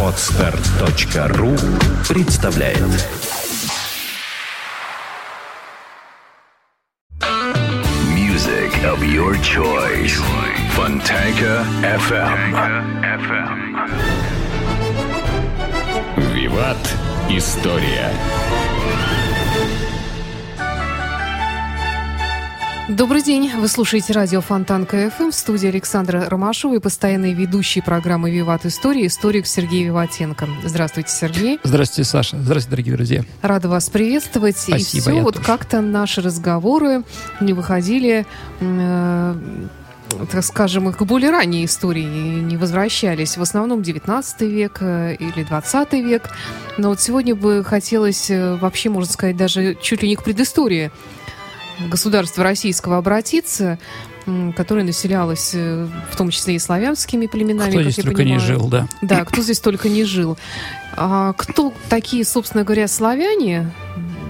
Отстар.ру представляет Music of your choice. Fontanka FM. Виват. История. Добрый день. Вы слушаете радио Фонтан КФМ в студии Александра Ромашова и постоянный ведущий программы «Виват История» историк Сергей Виватенко. Здравствуйте, Сергей. Здравствуйте, Саша. Здравствуйте, дорогие друзья. Рада вас приветствовать. Спасибо, и все, вот тоже. как-то наши разговоры не выходили э, так скажем, к более ранней истории не возвращались. В основном 19 век э, или 20 век. Но вот сегодня бы хотелось э, вообще, можно сказать, даже чуть ли не к предыстории государства российского обратиться, которое населялось э, в том числе и славянскими племенами. Кто здесь только не понимаю. жил, да. Да, кто здесь только не жил. А кто такие, собственно говоря, славяне?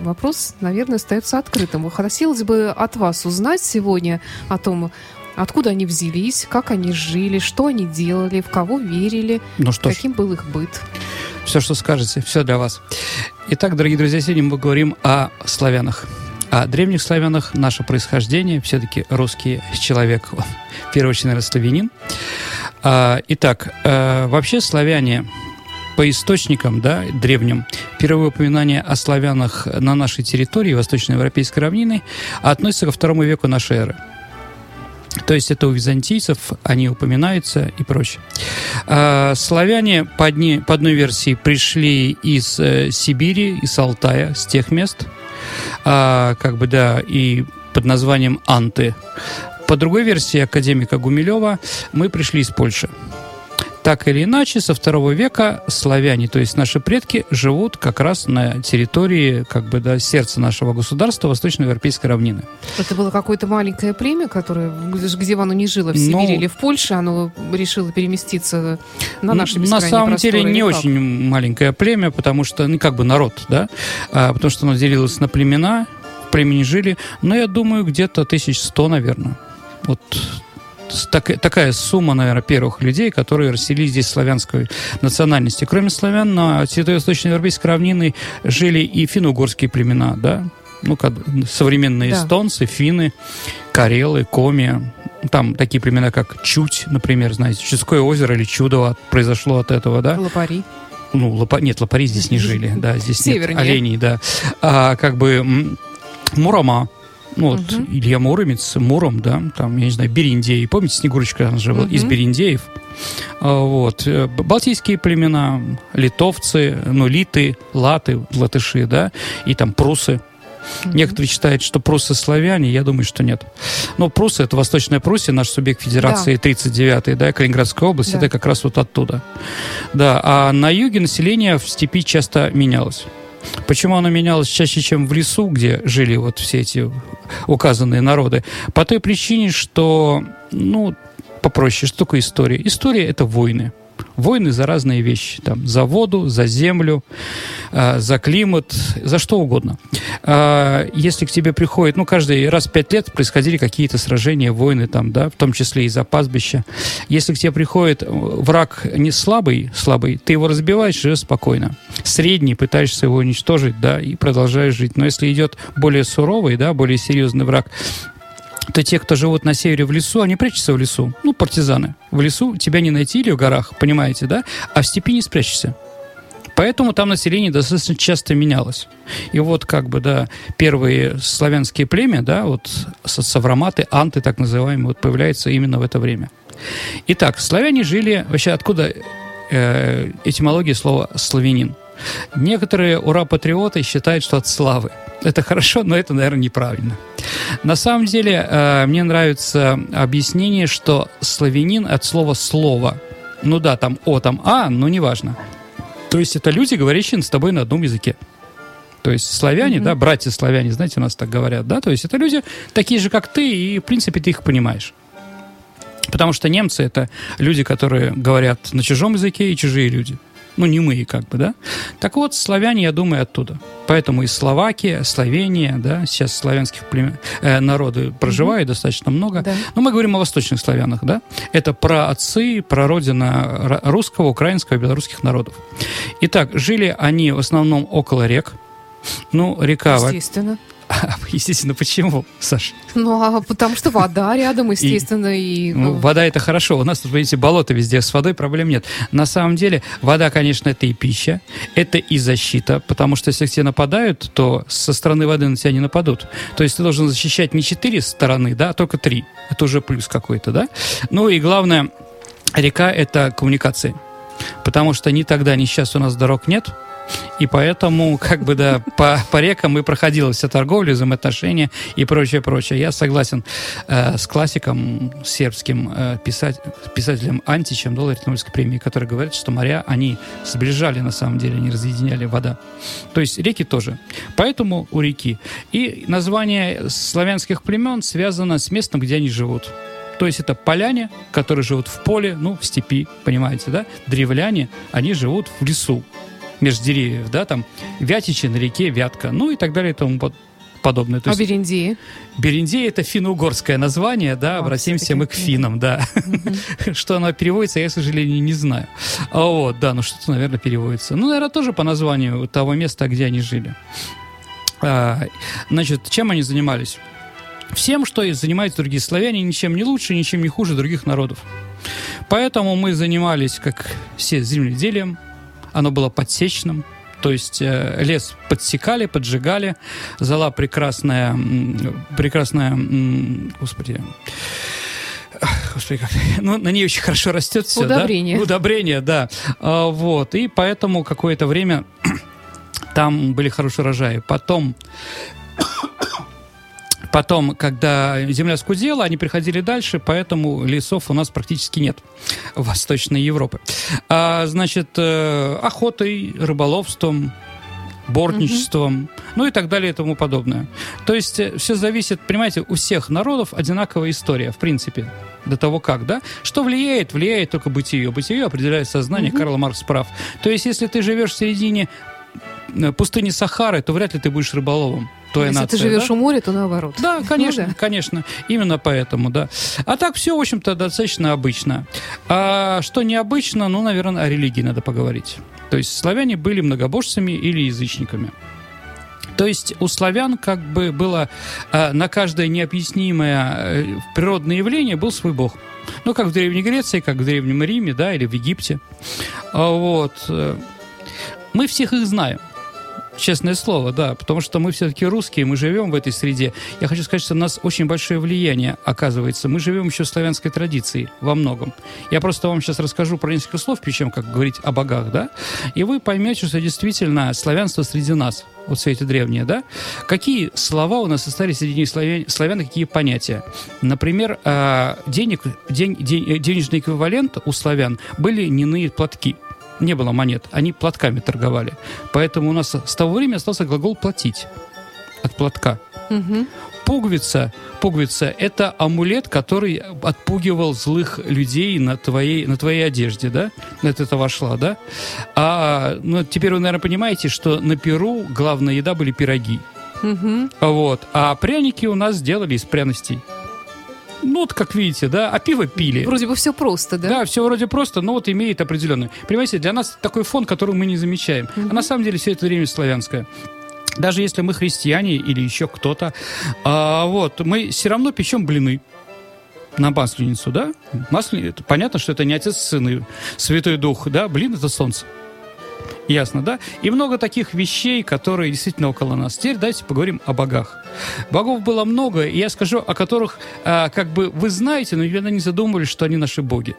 Вопрос, наверное, остается открытым. Хотелось бы от вас узнать сегодня о том, откуда они взялись, как они жили, что они делали, в кого верили, Ну что ж, каким был их быт. все, что скажете, все для вас. Итак, дорогие друзья, сегодня мы говорим о славянах. О древних славянах, наше происхождение, все-таки русский человек, в первую очередь, наверное, славянин. А, Итак, э, вообще славяне по источникам, да, древним, первое упоминание о славянах на нашей территории, восточноевропейской равнины, относится ко второму веку нашей эры. То есть это у византийцев, они упоминаются и прочее. А, Славяне по, одной версии пришли из э, Сибири, из Алтая, с тех мест, а, как бы, да, и под названием Анты. По другой версии академика Гумилева мы пришли из Польши. Так или иначе, со второго века славяне, то есть наши предки, живут как раз на территории, как бы, да, сердца нашего государства, восточноевропейской равнины. Это было какое-то маленькое племя, которое, где оно ни жило, в Сибири Ну, или в Польше, оно решило переместиться на наши На самом деле не как? очень маленькое племя, потому что, ну, как бы народ, да, А, потому что оно делилось на племена, в племени жили, но я думаю, где-то тысяч сто, наверное. Вот так- такая сумма, наверное, первых людей, которые расселились здесь славянской национальности. Кроме славян, на территории Восточноевропейской равнины жили и финно-угорские племена, да, ну, как современные Да. эстонцы, финны, карелы, коми, там такие племена, как Чуть, например, знаете, Чудское озеро или Чудово произошло от этого, да? Лопари. Ну, лопа... нет, лопари здесь не жили, да, здесь нет Севернее. оленей, да. А, как бы Мурома, ну, вот Мгм. Илья Муромец, Муром, да, там, я не знаю, Бериндеи, помните, Снегурочка, она же была из. Бериндеев. А, Вот. Э, Балтийские племена, литовцы, ну, литы, латы, латыши, да, и там прусы. Некоторые считают, что прусы славяне, я думаю, что нет. Но прусы — это Восточная Пруссия, наш субъект Федерации 39-й, да, Калининградская область, Да. это как раз вот оттуда. Да, а на юге население в степи часто менялось. Почему оно менялось чаще, чем в лесу, где жили вот все эти указанные народы? По той причине, что, ну, попроще, что такое история? История — это войны. Войны за разные вещи. Там, за воду, за землю, а, за климат, за что угодно. А, Если к тебе приходит, ну, каждый раз пять лет происходили какие-то сражения, войны там, да, в том числе и за пастбища. Если к тебе приходит э, враг не слабый, слабый, ты его разбиваешь, живешь спокойно. Средний, пытаешься его уничтожить, да, и продолжаешь жить. Но если идет более суровый, да, более серьезный враг, то те, кто живут на севере в лесу, они прячутся в лесу. Ну, партизаны. В лесу тебя не найти или в горах, понимаете, да? А в степи не спрячешься. Поэтому там население достаточно часто менялось. И вот как бы, да, первые славянские племя, да, вот с- савроматы, анты так называемые, вот появляются именно в это время. Итак, славяне жили, вообще откуда э, этимология слова «славянин»? Некоторые ура-патриоты считают, что от славы. Это хорошо, но это, наверное, неправильно. На самом деле, э, мне нравится объяснение, что славянин от слова «слово». Ну да, там «о», там «а», но неважно. То есть это люди, говорящие с тобой на одном языке. То есть славяне, Мгм. да, братья славяне, знаете, у нас так говорят, да, то есть это люди такие же, как ты, и, в принципе, ты их понимаешь. Потому что немцы — это люди, которые говорят на чужом языке и чужие люди. Ну, не мы, как бы, да? Так вот, славяне, я думаю, оттуда. Поэтому и Словакия, Словения, да, сейчас славянских племен, э, народы проживают mm-hmm. достаточно много. Да. Но мы говорим о восточных славянах, да? Это про отцы, про родина русского, украинского, белорусских народов. Итак, жили они в основном около рек. Ну, река... Естественно. Естественно, почему, Саша? Ну, а потому что вода рядом, естественно, и... и... Ну, вода это хорошо. У нас тут, видите, болото везде, с водой проблем нет. На самом деле, вода, конечно, это и пища, это и защита, потому что если к тебе нападают, то со стороны воды на тебя не нападут. То есть ты должен защищать не четыре стороны, да, а только три. Это уже плюс какой-то, да? Ну и главное, река — это коммуникации. Потому что ни тогда, ни сейчас у нас дорог нет, и поэтому, как бы, да, по, по рекам мы проходила вся торговля, взаимоотношения и прочее, прочее. Я согласен э, с классиком сербским э, писать, писателем Античем, доллар Нобелевской премии, который говорит, что моря, они сближали, на самом деле, не разъединяли вода. То есть реки тоже. Поэтому у реки. И название славянских племен связано с местом, где они живут. То есть это поляне, которые живут в поле, ну, в степи, понимаете, да? Древляне, они живут в лесу между деревьев, да, там Вятичи на реке Вятка, ну и так далее и тому подобное. То а есть, Бериндии? Бериндии это финно-угорское название, да, а, обратимся мы к финам, да. Что оно переводится, я, к сожалению, не знаю. А вот, да, ну что-то, наверное, переводится. Ну, наверное, тоже по названию того места, где они жили. А, значит, чем они занимались? Всем, что занимаются другие славяне, ничем не лучше, ничем не хуже других народов. Поэтому мы занимались, как все, земледелием, оно было подсечным, то есть э, лес подсекали, поджигали, зала прекрасная, прекрасная, господи, Господи, как... Ну, на ней очень хорошо растет все, Удобрение. да? Удобрение, да. А, вот, и поэтому какое-то время там были хорошие урожаи. Потом Потом, когда земля скудела, они приходили дальше, поэтому лесов у нас практически нет в Восточной Европе. А, значит, э, охотой, рыболовством, бортничеством, угу. ну и так далее и тому подобное. То есть э, все зависит, понимаете, у всех народов одинаковая история, в принципе, до того как, да? Что влияет? Влияет только бытие. Бытие определяет сознание, угу. Карл Маркс прав. То есть если ты живешь в середине э, пустыни Сахары, то вряд ли ты будешь рыболовом той Если нация. Если ты живешь да? у моря, то наоборот. Да, конечно, ну, да. конечно. Именно поэтому, да. А так все, в общем-то, достаточно обычно. А что необычно, ну, наверное, о религии надо поговорить. То есть славяне были многобожцами или язычниками. То есть у славян как бы было э, на каждое необъяснимое э, природное явление был свой бог. Ну, как в Древней Греции, как в Древнем Риме, да, или в Египте. А, вот. Э, мы всех их знаем. Честное слово, да, потому что мы все-таки русские, мы живем в этой среде. Я хочу сказать, что у нас очень большое влияние оказывается. Мы живем еще в славянской традиции во многом. Я просто вам сейчас расскажу про несколько слов, причем как говорить о богах, да, и вы поймете, что действительно славянство среди нас, вот все эти древние, да. Какие слова у нас остались среди славян, славян какие понятия? Например, а, денег, день, день, денежный эквивалент у славян были льняные платки – не было монет, они платками торговали. Поэтому у нас с того времени остался глагол «платить» от платка. Угу. Пуговица, пуговица – это амулет, который отпугивал злых людей на твоей, на твоей одежде, да? Это это вошла, да? А ну, теперь вы, наверное, понимаете, что на Перу главная еда были пироги. Угу. Вот. А пряники у нас сделали из пряностей. Ну, вот как видите, да, а пиво пили. Вроде бы все просто, да? Да, все вроде просто, но вот имеет определенный. Понимаете, для нас такой фон, который мы не замечаем. Mm-hmm. А на самом деле все это время славянское даже если мы христиане или еще кто-то, а, вот, мы все равно печем блины на масленицу, да? Масленица, понятно, что это не Отец, Сын и Святой Дух, да? Блин, это солнце. Ясно, да? И много таких вещей, которые действительно около нас. Теперь давайте поговорим о богах. Богов было много, и я скажу, о которых а, как бы вы знаете, но никогда не задумывались, что они наши боги.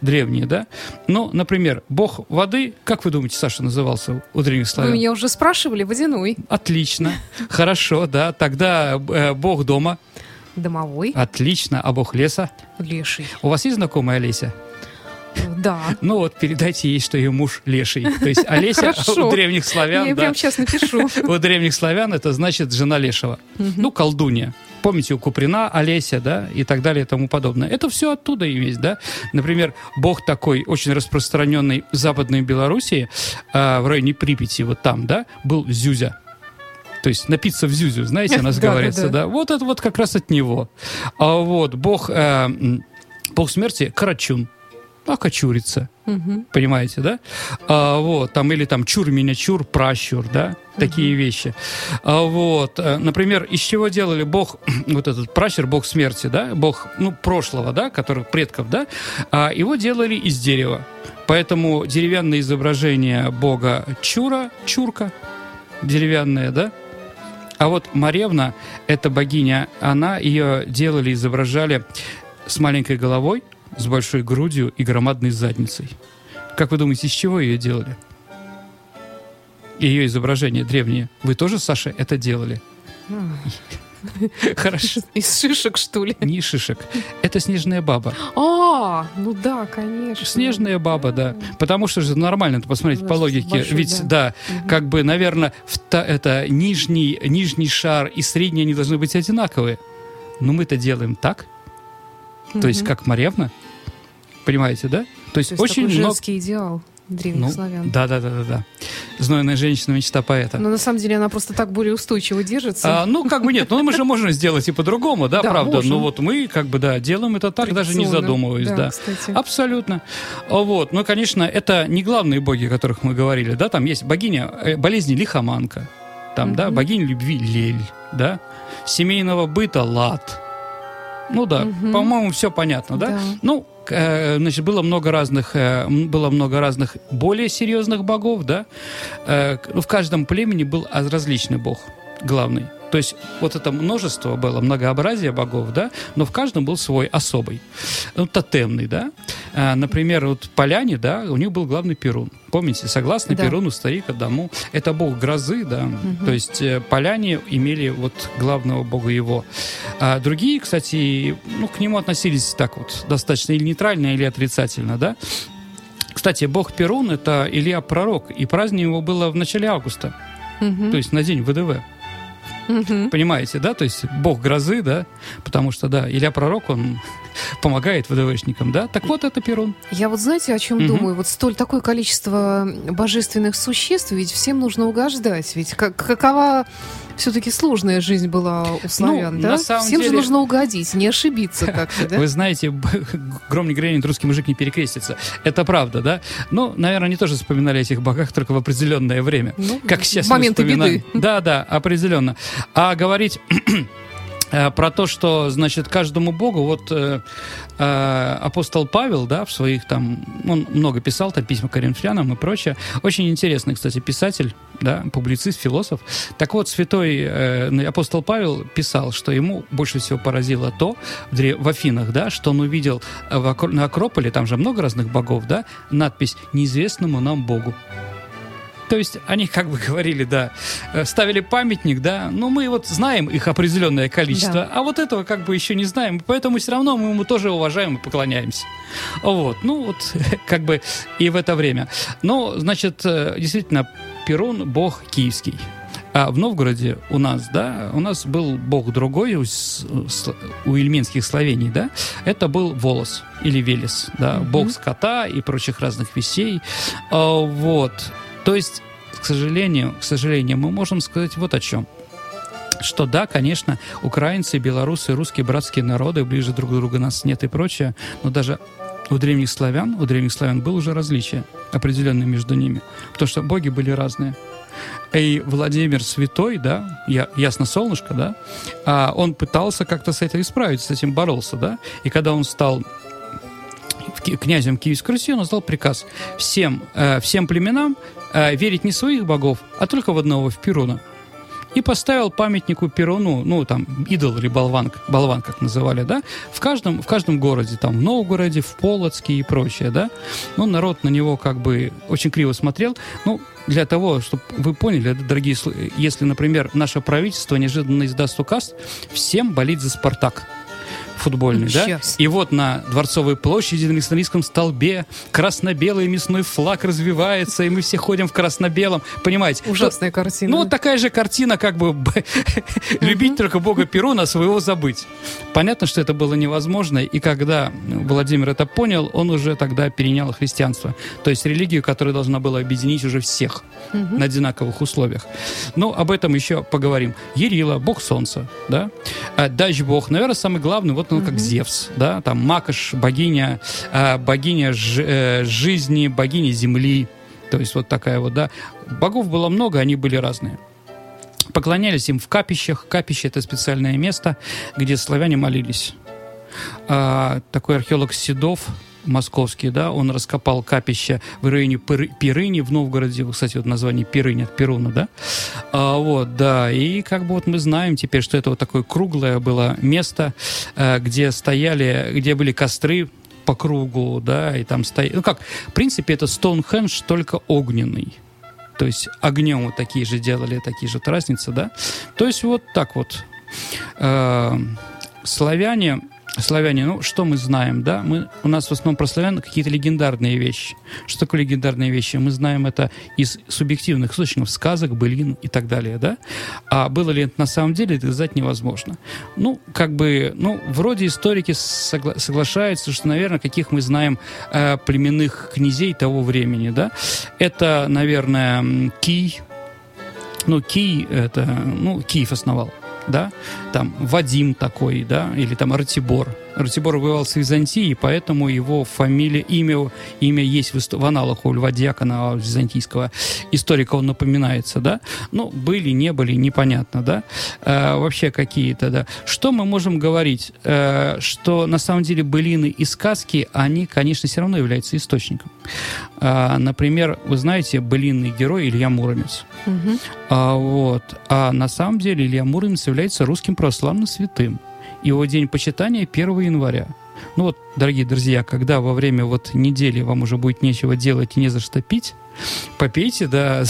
Древние, да? Ну, например, бог воды, как вы думаете, Саша назывался у древних славян? Вы меня уже спрашивали, водяной. Отлично, хорошо, да. Тогда э, бог дома. Домовой. Отлично. А бог леса? Леший. У вас есть знакомая Олеся? Да. Ну вот, передайте ей, что ее муж леший. То есть Олеся у древних славян... Я да, прям сейчас напишу. У древних славян это значит жена лешего. Ну, колдунья. Помните, у Куприна, Олеся, да, и так далее и тому подобное. Это все оттуда и есть, да. Например, бог такой очень распространенный в Западной Белоруссии, э, в районе Припяти, вот там, да, был Зюзя. То есть напиться в Зюзю, знаете, у нас Да, говорится, да. да. Вот это вот как раз от него. А вот бог, э, бог смерти Карачун. Окочурится. Мгм. Понимаете, да? А, вот, там, или там чур меня чур, пращур, да? Такие вещи. А, вот, э, например, из чего делали бог, вот этот пращур, бог смерти, да? Бог, ну, прошлого, да? Который предков, да? А, его делали из дерева. Поэтому деревянное изображение бога Чура, Чурка, деревянное, да? А вот Маревна, эта богиня, она ее делали, изображали с маленькой головой, с большой грудью и громадной задницей. Как вы думаете, из чего ее делали? Ее изображение древнее. Вы тоже, Саша, это делали? Хорошо. Из шишек, что ли? Не шишек. Это снежная баба. А, ну да, конечно. Снежная баба, да. Потому что же нормально, Да, по логике. большой, Ведь, да. как бы, наверное, это нижний, нижний шар и средний, они должны быть одинаковые. Но мы это делаем так, то есть как Маревна. Понимаете, да? То есть, То есть очень такой много... женский идеал древних Ну, славян. да, да, да, да, да. Знойная женщина, мечта поэта. Но на самом деле она просто так более устойчиво держится. А, ну, как бы нет, ну мы же можем сделать и по-другому, да, Да, правда. можем. Но вот мы, как бы, да, делаем это так, даже не задумываясь, да. кстати. Абсолютно. Вот. Ну, конечно, это не главные боги, о которых мы говорили, да, там есть богиня э, болезни Лихоманка, там, да, Мгм. богиня любви Лель, да, семейного быта Лад. Ну да, Мгм. по-моему, все понятно, да? Да. Ну, э, значит, было много разных, э, было много разных более серьезных богов, да. Э, ну, в каждом племени был а- различный бог главный. То есть вот это множество было, многообразие богов, да, но в каждом был свой особый, ну, тотемный, да. А, например, вот поляне, да, у них был главный Перун. Помните, согласно Да. Перуну, старик Адаму, это бог грозы, да. То есть э, поляне имели вот главного бога его. А другие, кстати, ну, к нему относились так вот достаточно или нейтрально, или отрицательно, да. Кстати, бог Перун — это Илья Пророк, и праздник его было в начале августа, Мгм. то есть на день ВДВ. Мгм. Понимаете, да? То есть бог грозы, да? Потому что, да, Илья Пророк, он помогает ВДВшникам, да? Так вот, это Перун. Я вот знаете, о чем Мгм. думаю? Вот столь такое количество божественных существ, ведь всем нужно угождать. Ведь как, какова все-таки сложная жизнь была у славян, Ну, да? на самом всем же деле- нужно угодить, не ошибиться как-то, да? Вы знаете, гром не грянет, русский мужик не перекрестится. Это правда, да? Ну, наверное, они тоже вспоминали о этих богах только в определенное время. Ну, Как сейчас моменты беды. Да, да, определенно. А говорить э, про то, что, значит, каждому богу, вот э, э, апостол Павел, да, в своих там, он много писал, там письма коринфянам и прочее. Очень интересный, кстати, писатель, да, публицист, философ. Так вот, святой э, апостол Павел писал, что ему больше всего поразило то в, Афинах, да, что он увидел э, в Акро- на Акрополе, там же много разных богов, да, надпись «Неизвестному нам Богу». То есть они как бы говорили, да, э, ставили памятник, да, но мы вот знаем их определенное количество, Да. а вот этого как бы еще не знаем, поэтому все равно мы ему тоже уважаем и поклоняемся. Вот, ну вот как бы и в это время. Но, значит, э, действительно, Перун – бог киевский. А в Новгороде у нас, да, у нас был бог другой у, у ильменских словений, да, это был Волос или Велес, да, Мгм. бог скота и прочих разных вещей. А, Вот. То есть, к сожалению, к сожалению, мы можем сказать вот о чем. Что да, конечно, украинцы, белорусы, русские братские народы, ближе друг к другу нас нет и прочее, но даже у древних славян, у древних славян было уже различие определенное между ними, потому что боги были разные. И Владимир Святой, да, я, ясно солнышко, да, а он пытался как-то с этим исправить, с этим боролся, да, и когда он стал князем Киевской Руси, он издал приказ всем, э, всем племенам э, верить не своих богов, а только в одного, в Перуна. И поставил памятнику Перуну, ну, там, идол или болван, болван, как называли, да, в каждом, в каждом городе, там, в Новгороде, в Полоцке и прочее, да. Ну, народ на него как бы очень криво смотрел. Ну, для того, чтобы вы поняли, дорогие, сл- если, например, наше правительство неожиданно издаст указ, всем болеть за «Спартак». Футбольный, да? И вот на Дворцовой площади на Александрийском столбе красно-белый мясной флаг развивается, и мы все ходим в красно-белом. Понимаете? Ужасная картина. Ну, вот такая же картина, как бы любить только Бога Перуна, а своего забыть. Понятно, что это было невозможно, и когда Владимир это понял, он уже тогда перенял христианство. То есть религию, которая должна была объединить уже всех на одинаковых условиях. Ну, об этом еще поговорим. Ерила, бог солнца, да? А, Дач бог, наверное, самый главный, вот он как Зевс, да? Там Макаш, богиня, а, богиня э, жизни, богиня земли. То есть вот такая вот, да. Богов было много, они были разные. Поклонялись им в капищах. Капище – это специальное место, где славяне молились. А, такой археолог Седов, московский, да, он раскопал капище в районе Пирыни в Новгороде. Кстати, вот название Пирыни от Перуна, да? А, вот, да, и как бы вот мы знаем теперь, что это вот такое круглое было место, э, где стояли, где были костры по кругу, да, и там стояли... Ну как, в принципе, это Стоунхендж, только огненный. То есть огнем вот такие же делали, такие же трасницы, да? То есть вот так вот. Э, Славяне, славяне, ну, что мы знаем, да? Мы, у нас в основном про славян какие-то легендарные вещи. Что такое легендарные вещи? Мы знаем это из субъективных источников, сказок, былин и так далее, да? А было ли это на самом деле, это сказать невозможно. Ну, как бы, ну, вроде историки согла- соглашаются, что, наверное, каких мы знаем э, племенных князей того времени, да? Это, наверное, Кий, ну, Кий, это, ну, Киев основал, да, там Вадим такой, да, или там Ратибор. Ратибор воевал с Византией, поэтому его фамилия, имя, имя есть в, в аналах у Льва Дьякона византийского историка, он напоминается, да. Ну, были, не были, непонятно, да. Э, вообще какие-то, да. Что мы можем говорить? Э, что на самом деле былины и сказки, они, конечно, все равно являются источником. Э, например, вы знаете, былинный герой Илья Муромец. Мгм. А, вот. а на самом деле Илья Муромец является русским православным святым. Его день почитания 1 января. Ну вот, дорогие друзья, когда во время вот недели вам уже будет нечего делать и не за что пить, попейте, да,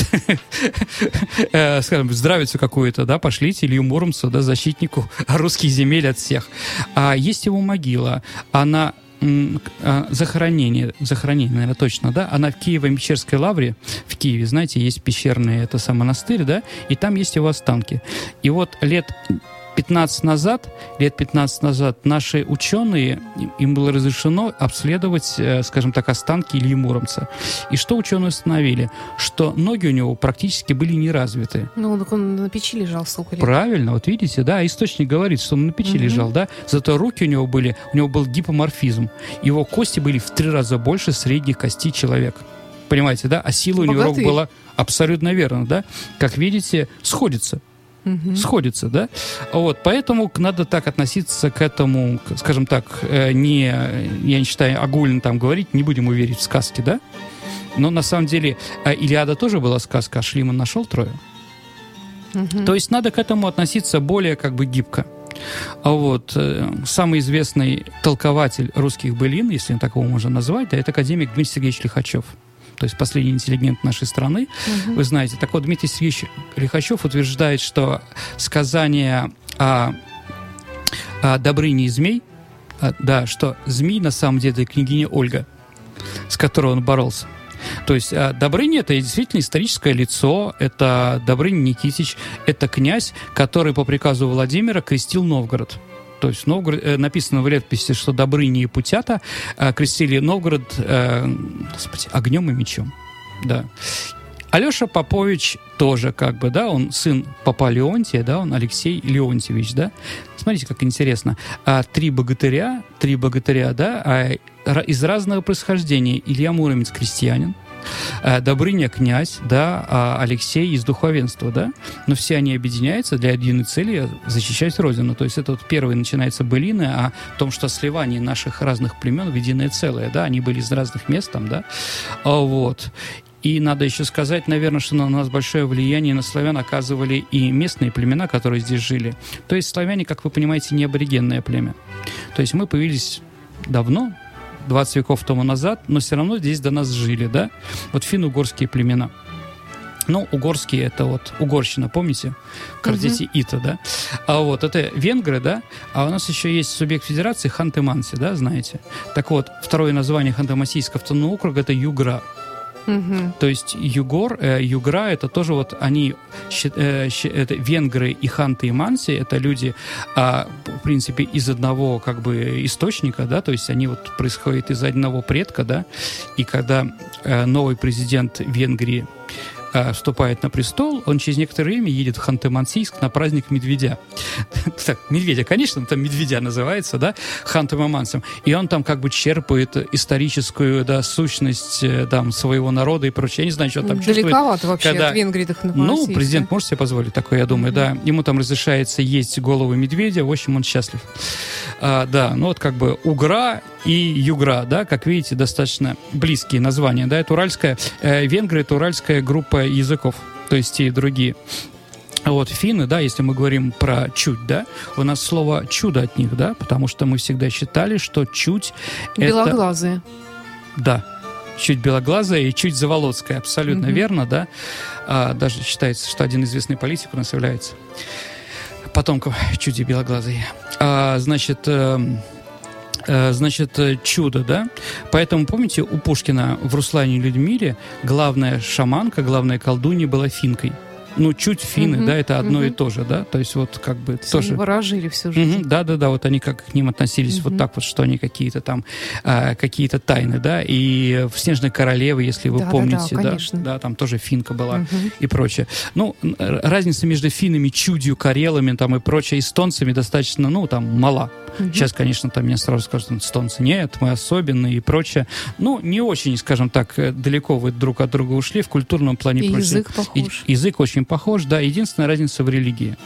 э, скажем, здравицу какую-то, да, пошлите Илью Муромцу, да, защитнику русских земель от всех. А есть его могила, она а, захоронение, захоронение, наверное, точно, да, она в Киево-Мещерской лавре, в Киеве, знаете, есть пещерный, это сам монастырь, да, и там есть его останки. И вот лет 15 назад, лет 15 назад наши ученые, им- было разрешено обследовать, э, скажем так, останки Ильи Муромца. И что ученые установили? Что ноги у него практически были не развиты. Ну, так он на печи лежал столько лет. Правильно, вот видите, да, источник говорит, что он на печи Мгм. лежал, да, зато руки у него были, у него был гипоморфизм, его кости были в три раза больше средних костей человека. Понимаете, да? А сила у него рук была абсолютно верно, да? Как видите, сходится Мгм. сходится, да? Вот, поэтому надо так относиться к этому, скажем так, э, не, я не считаю, огульно там говорить, не будем уверить в сказки, да? Но на самом деле э, Илиада тоже была сказка, а Шлиман нашел Трою. Мгм. То есть надо к этому относиться более как бы гибко. А вот э, самый известный толкователь русских былин, если так его можно назвать, да, это академик Дмитрий Сергеевич Лихачев. То есть последний интеллигент нашей страны. Мгм. Вы знаете, так вот Дмитрий Сергеевич Лихачев утверждает, что сказание о, о Добрыне и змей, а, да, что змей на самом деле это княгиня Ольга, с которой он боролся. То есть а, Добрыня это действительно историческое лицо, это Добрыня Никитич, это князь, который по приказу Владимира крестил Новгород. То есть Новгород, э, написано в летописи, что Добрыни и Путята э, крестили Новгород э, господи, огнем и мечом. Да. Алеша Попович тоже как бы, да, он сын папа Леонтия, да, он Алексей Леонтьевич, да. Смотрите, как интересно. А, три богатыря, три богатыря, да, а, из разного происхождения. Илья Муромец крестьянин, Добрыня князь, да, а Алексей из духовенства, да. Но все они объединяются для единой цели защищать Родину. То есть это вот первый начинается былины о том, что сливание наших разных племен в единое целое, да, они были из разных мест там, да. А, Вот. И надо еще сказать, наверное, что на нас большое влияние на славян оказывали и местные племена, которые здесь жили. То есть славяне, как вы понимаете, не аборигенное племя. То есть мы появились давно, 20 веков тому назад, но все равно здесь до нас жили, да? Вот финно-угорские племена. Ну, угорские это вот угорщина, помните? В картете ИТА, да? А вот это венгры, да? А у нас еще есть субъект федерации Ханты-Манси, да, знаете? Так вот, второе название Ханты-Мансийского автономного округа это Югра. То есть Югор, э, Югра, это тоже вот они, э, это венгры и ханты и манси, это люди, а, в принципе, из одного как бы источника, да, то есть они вот происходят из одного предка, да, и когда э, новый президент Венгрии э, вступает на престол, он через некоторое время едет в Ханты-Мансийск на праздник медведя. Так, медведя, конечно, там медведя называется, да, Ханты-Мамансом. И он там как бы черпает историческую, да, сущность э, там своего народа и прочее. Я не знаю, что он там чувствует. Далековато вообще когда- от Венгрии до Ну, президент может себе позволить такое, я думаю, да. Ему там разрешается есть голову медведя, в общем, он счастлив. А, да, ну вот как бы Угра и Югра, да, как видите, достаточно близкие названия, да, это уральская, э, венгры это уральская группа языков, то есть те и другие. Вот финны, да, если мы говорим про чуть, да, у нас слово чудо от них, да, потому что мы всегда считали, что чуть это... Белоглазые. Да, чуть белоглазая и чуть заволоцкая, абсолютно Мгм. верно, да. А, даже считается, что один известный политик у нас является потомком чуть и белоглазой. А, значит, э, значит, э, чудо, да? Поэтому, помните, у Пушкина в «Руслане и Людмиле» главная шаманка, главная колдунья была финкой. Ну, чуть финны, Мгм, да, это одно и мгм. то же, да? То есть вот как бы Все тоже... Ворожили всю жизнь. Да, да, да, вот они как к ним относились вот Мгм. так вот, что они какие-то там а, какие-то тайны, да. И в Снежной королеве, если вы Да, да, да, помните, да, конечно. да, там тоже финка была Мгм. и прочее. Ну, разница между финнами, чудью, карелами там и прочее, эстонцами достаточно, ну, там, мала. Мгм. Сейчас, конечно, там меня сразу скажут, эстонцы нет, мы особенные и прочее. Ну, не очень, скажем так, э, далеко вы друг от друга ушли в культурном плане. И прочее. язык И- похож. язык очень похож, да. Единственная разница в религии.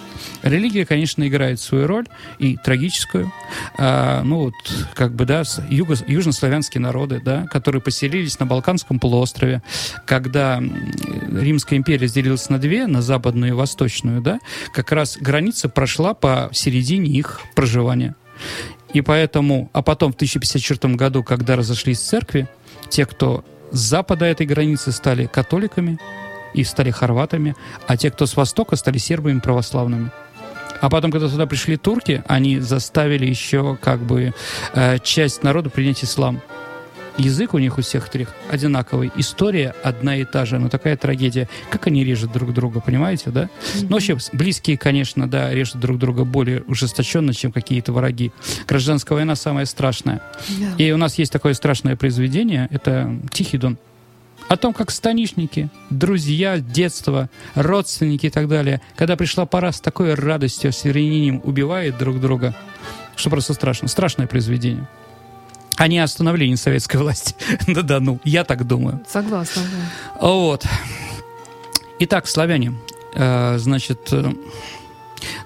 Религия, конечно, играет свою роль и трагическую. А, ну вот, как бы, да, юго- южнославянские народы, да, которые поселились на Балканском полуострове, когда Римская империя разделилась на две, на западную и восточную, да, как раз граница прошла по середине их проживания. И поэтому, а потом в 1054 году, когда разошлись церкви, те, кто с запада этой границы стали католиками и стали хорватами, а те, кто с востока, стали сербами православными. А потом, когда туда пришли турки, они заставили еще как бы э, часть народа принять ислам. Язык у них у всех трех одинаковый. История одна и та же. Но такая трагедия. Как они режут друг друга, понимаете, да? Ну, вообще, близкие, конечно, да, режут друг друга более ужесточенно, чем какие-то враги. Гражданская война самая страшная. Да. И у нас есть такое страшное произведение, это «Тихий дон». О том, как станишники, друзья детства, родственники и так далее, когда пришла пора с такой радостью, с ревением убивают друг друга, что просто страшно. Страшное произведение. Они остановление советской власти. Да-да, ну, я так думаю. Согласна, да. Вот. Итак, славяне. Э, Значит, э,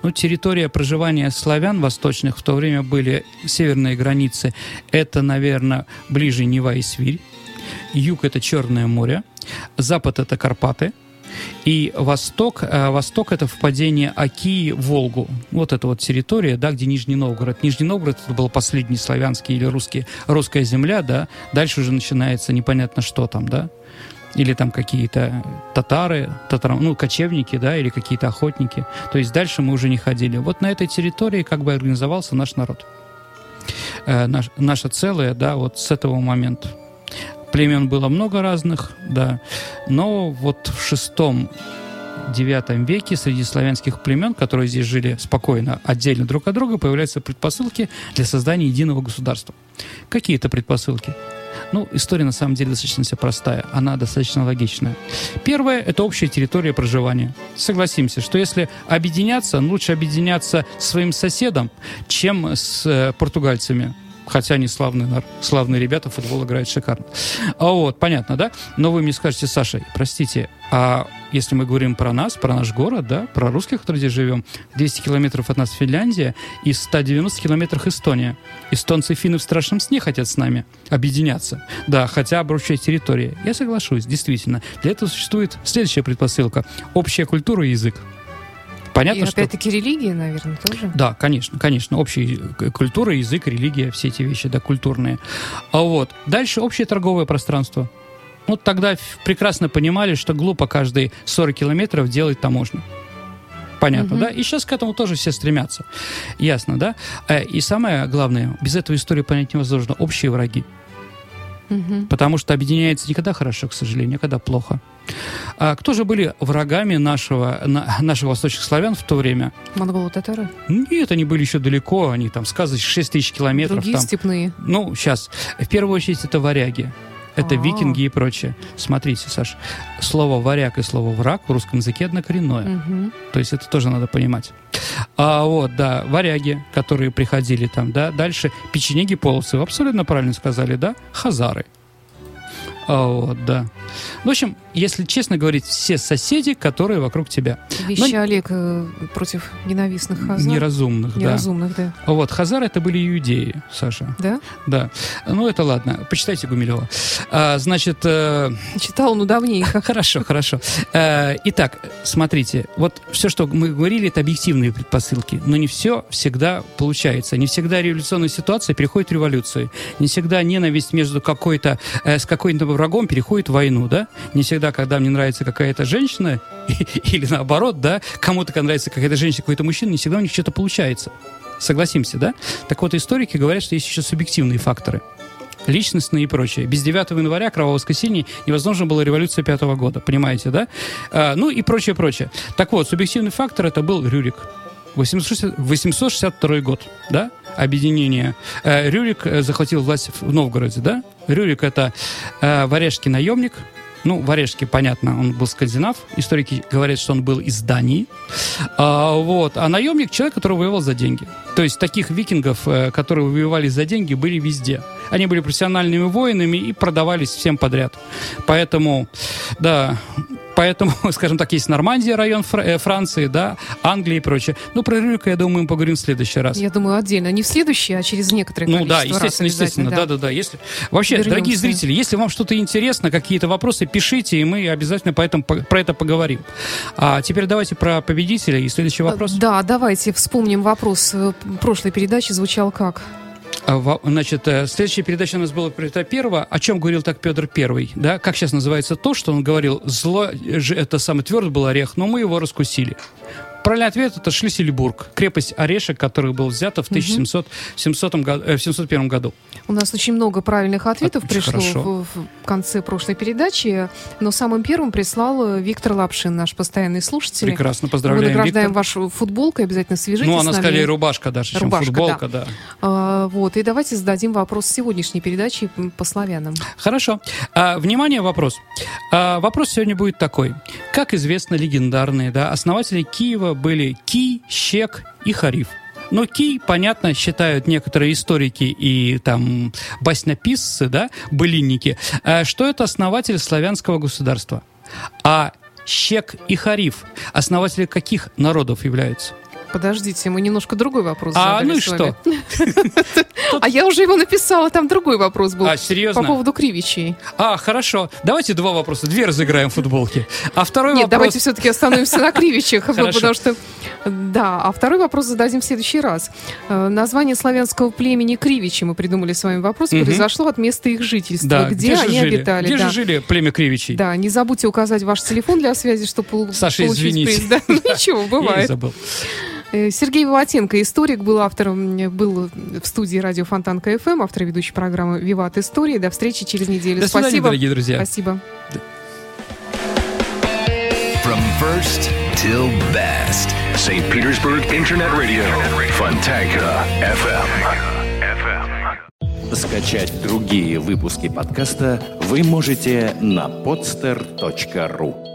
ну, территория проживания славян восточных в то время были северные границы. Это, наверное, ближе Нева и Свирь. Юг – это Черное море. Запад – это Карпаты. И восток, э, восток это впадение Оки в Волгу. Вот это вот территория, да, где Нижний Новгород. Нижний Новгород это был последний славянский или русский, русская земля, да. Дальше уже начинается непонятно что там, да. Или там какие-то татары, татар, ну, кочевники, да, или какие-то охотники. То есть дальше мы уже не ходили. Вот на этой территории как бы организовался наш народ. Э, наш, наше целое, да, вот с этого момента. Племен было много разных, да, но вот в шестом девятом веке среди славянских племен, которые здесь жили спокойно, отдельно друг от друга, появляются предпосылки для создания единого государства. Какие это предпосылки? Ну, история на самом деле достаточно вся простая, она достаточно логичная. Первое – это общая территория проживания. Согласимся, что если объединяться, ну, лучше объединяться с своим соседом, чем с э, португальцами. Хотя они славные, славные ребята, футбол играют шикарно. А вот, понятно, да? Но вы мне скажете, Саша, простите, а если мы говорим про нас, про наш город, да, про русских, которые здесь живем, 200 километров от нас Финляндия и 190 километрах Эстония. Эстонцы и финны в страшном сне хотят с нами объединяться. Да, хотя общая территория. Я соглашусь, действительно. Для этого существует следующая предпосылка. Общая культура и язык. Понятно, И что... опять-таки религия, наверное, тоже. Да, конечно, конечно. Общая э, культура, язык, религия, все эти вещи, да, культурные. А вот. Дальше общее торговое пространство. Ну, тогда прекрасно понимали, что глупо каждые 40 километров делать таможню. Понятно, угу. да? И сейчас к этому тоже все стремятся. Ясно, да? Э, и самое главное, без этого истории понять невозможно. Общие враги. Угу. Потому что объединяется никогда хорошо, к сожалению, никогда плохо. А кто же были врагами нашего, на, наших восточных славян в то время? Монголо-татары? Нет, они были еще далеко, они там, сказать, 6 тысяч километров. Другие там. степные? Ну, сейчас. В первую очередь это варяги. Это А-а-а. викинги и прочее. Смотрите, Саш, слово варяг и слово враг в русском языке однокоренное. Угу. То есть это тоже надо понимать. А вот, да, варяги, которые приходили там, да, дальше печенеги полосы, вы абсолютно правильно сказали, да, хазары. А, вот, да. В общем, если честно говорить, все соседи, которые вокруг тебя. Вещали Но... Э, против ненавистных хазар. Неразумных, Неразумных, да. да. Вот, хазары это были иудеи, Саша. Да? Да. Ну, это ладно. Почитайте Гумилева. А, значит... Э... Читал, ну, давненько. Хорошо, хорошо. Э, итак, смотрите. Вот все, что мы говорили, это объективные предпосылки. Но не все всегда получается. Не всегда революционная ситуация переходит в революцию. Не всегда ненависть между какой-то, э, с какой-то врагом переходит в войну, да? Не всегда, когда мне нравится какая-то женщина, или наоборот, да, кому-то нравится какая-то женщина, какой-то мужчина, не всегда у них что-то получается. Согласимся, да? Так вот, историки говорят, что есть еще субъективные факторы личностные и прочее. Без 9 января, кровавого воскресенья, невозможно было революция пятого года, понимаете, да? А, ну и прочее, прочее. Так вот, субъективный фактор это был Рюрик. 860, 862 год, да? объединения. Э, Рюрик э, захватил власть в Новгороде, да? Рюрик это э, варежский наемник, ну, Варежский, понятно, он был скандинав. Историки говорят, что он был из Дании. А, вот. а наемник — человек, который воевал за деньги. То есть таких викингов, которые воевали за деньги, были везде. Они были профессиональными воинами и продавались всем подряд. Поэтому, да, Поэтому, скажем так, есть Нормандия, район э, Франции, да, Англия и прочее. Ну, про Рюрика, я думаю, мы поговорим в следующий раз. Я думаю, отдельно. Не в следующий, а через некоторое Ну да, естественно, естественно. Да-да-да. Если... Вообще, Вернемся. дорогие зрители, если вам что-то интересно, какие-то вопросы, пишите, и мы обязательно по этому, про это поговорим. А теперь давайте про победителя и следующий вопрос. Да, давайте вспомним вопрос э, прошлой передачи. Звучал как? А, значит, э, следующая передача у нас была Петра Первого. О чем говорил так Петр Первый? Да? Как сейчас называется то, что он говорил, зло, это самый твердый был орех, но мы его раскусили. Правильный ответ – это Шлиссельбург, крепость Орешек, которая была взята в 1700, году, э, 701 году. У нас очень много правильных ответов От, пришло в, в конце прошлой передачи, но самым первым прислал Виктор Лапшин, наш постоянный слушатель. Прекрасно, поздравляем, Мы награждаем Виктор. вашу футболку, обязательно свяжитесь Ну, она скорее рубашка даже, рубашка, чем футболка, да. да. А, вот, и давайте зададим вопрос сегодняшней передачи по славянам. Хорошо. А, внимание, вопрос. А, вопрос сегодня будет такой. Как известно, легендарные да, основатели Киева были Ки, Щек и Хариф. Но Ки, понятно, считают некоторые историки и там баснописцы, да, былинники, э, что это основатель славянского государства. А Щек и Хариф основатели каких народов являются? Подождите, мы немножко другой вопрос А, ну и что? А я уже его написала, там другой вопрос был. А, серьезно? По поводу кривичей. А, хорошо. Давайте два вопроса. Две разыграем футболки. А второй вопрос... Нет, давайте все-таки остановимся на кривичах, потому что... Да, а второй вопрос зададим в следующий раз. Э, название славянского племени Кривичи, мы придумали с вами вопрос, произошло от места их жительства, где они обитали. Где же жили племя Кривичей? Да, не забудьте указать ваш телефон для связи, чтобы получить приз. Ничего, бывает. Забыл. Э, Сергей Волотенко, историк, был автором, был в студии радио Фонтан КФМ, автор ведущей программы «Виват Истории». До встречи через неделю. До свидания, Спасибо. дорогие друзья. Спасибо. From first till best. St. Petersburg Internet Radio. Fontanka FM. Скачать другие выпуски подкаста вы можете на podster.ru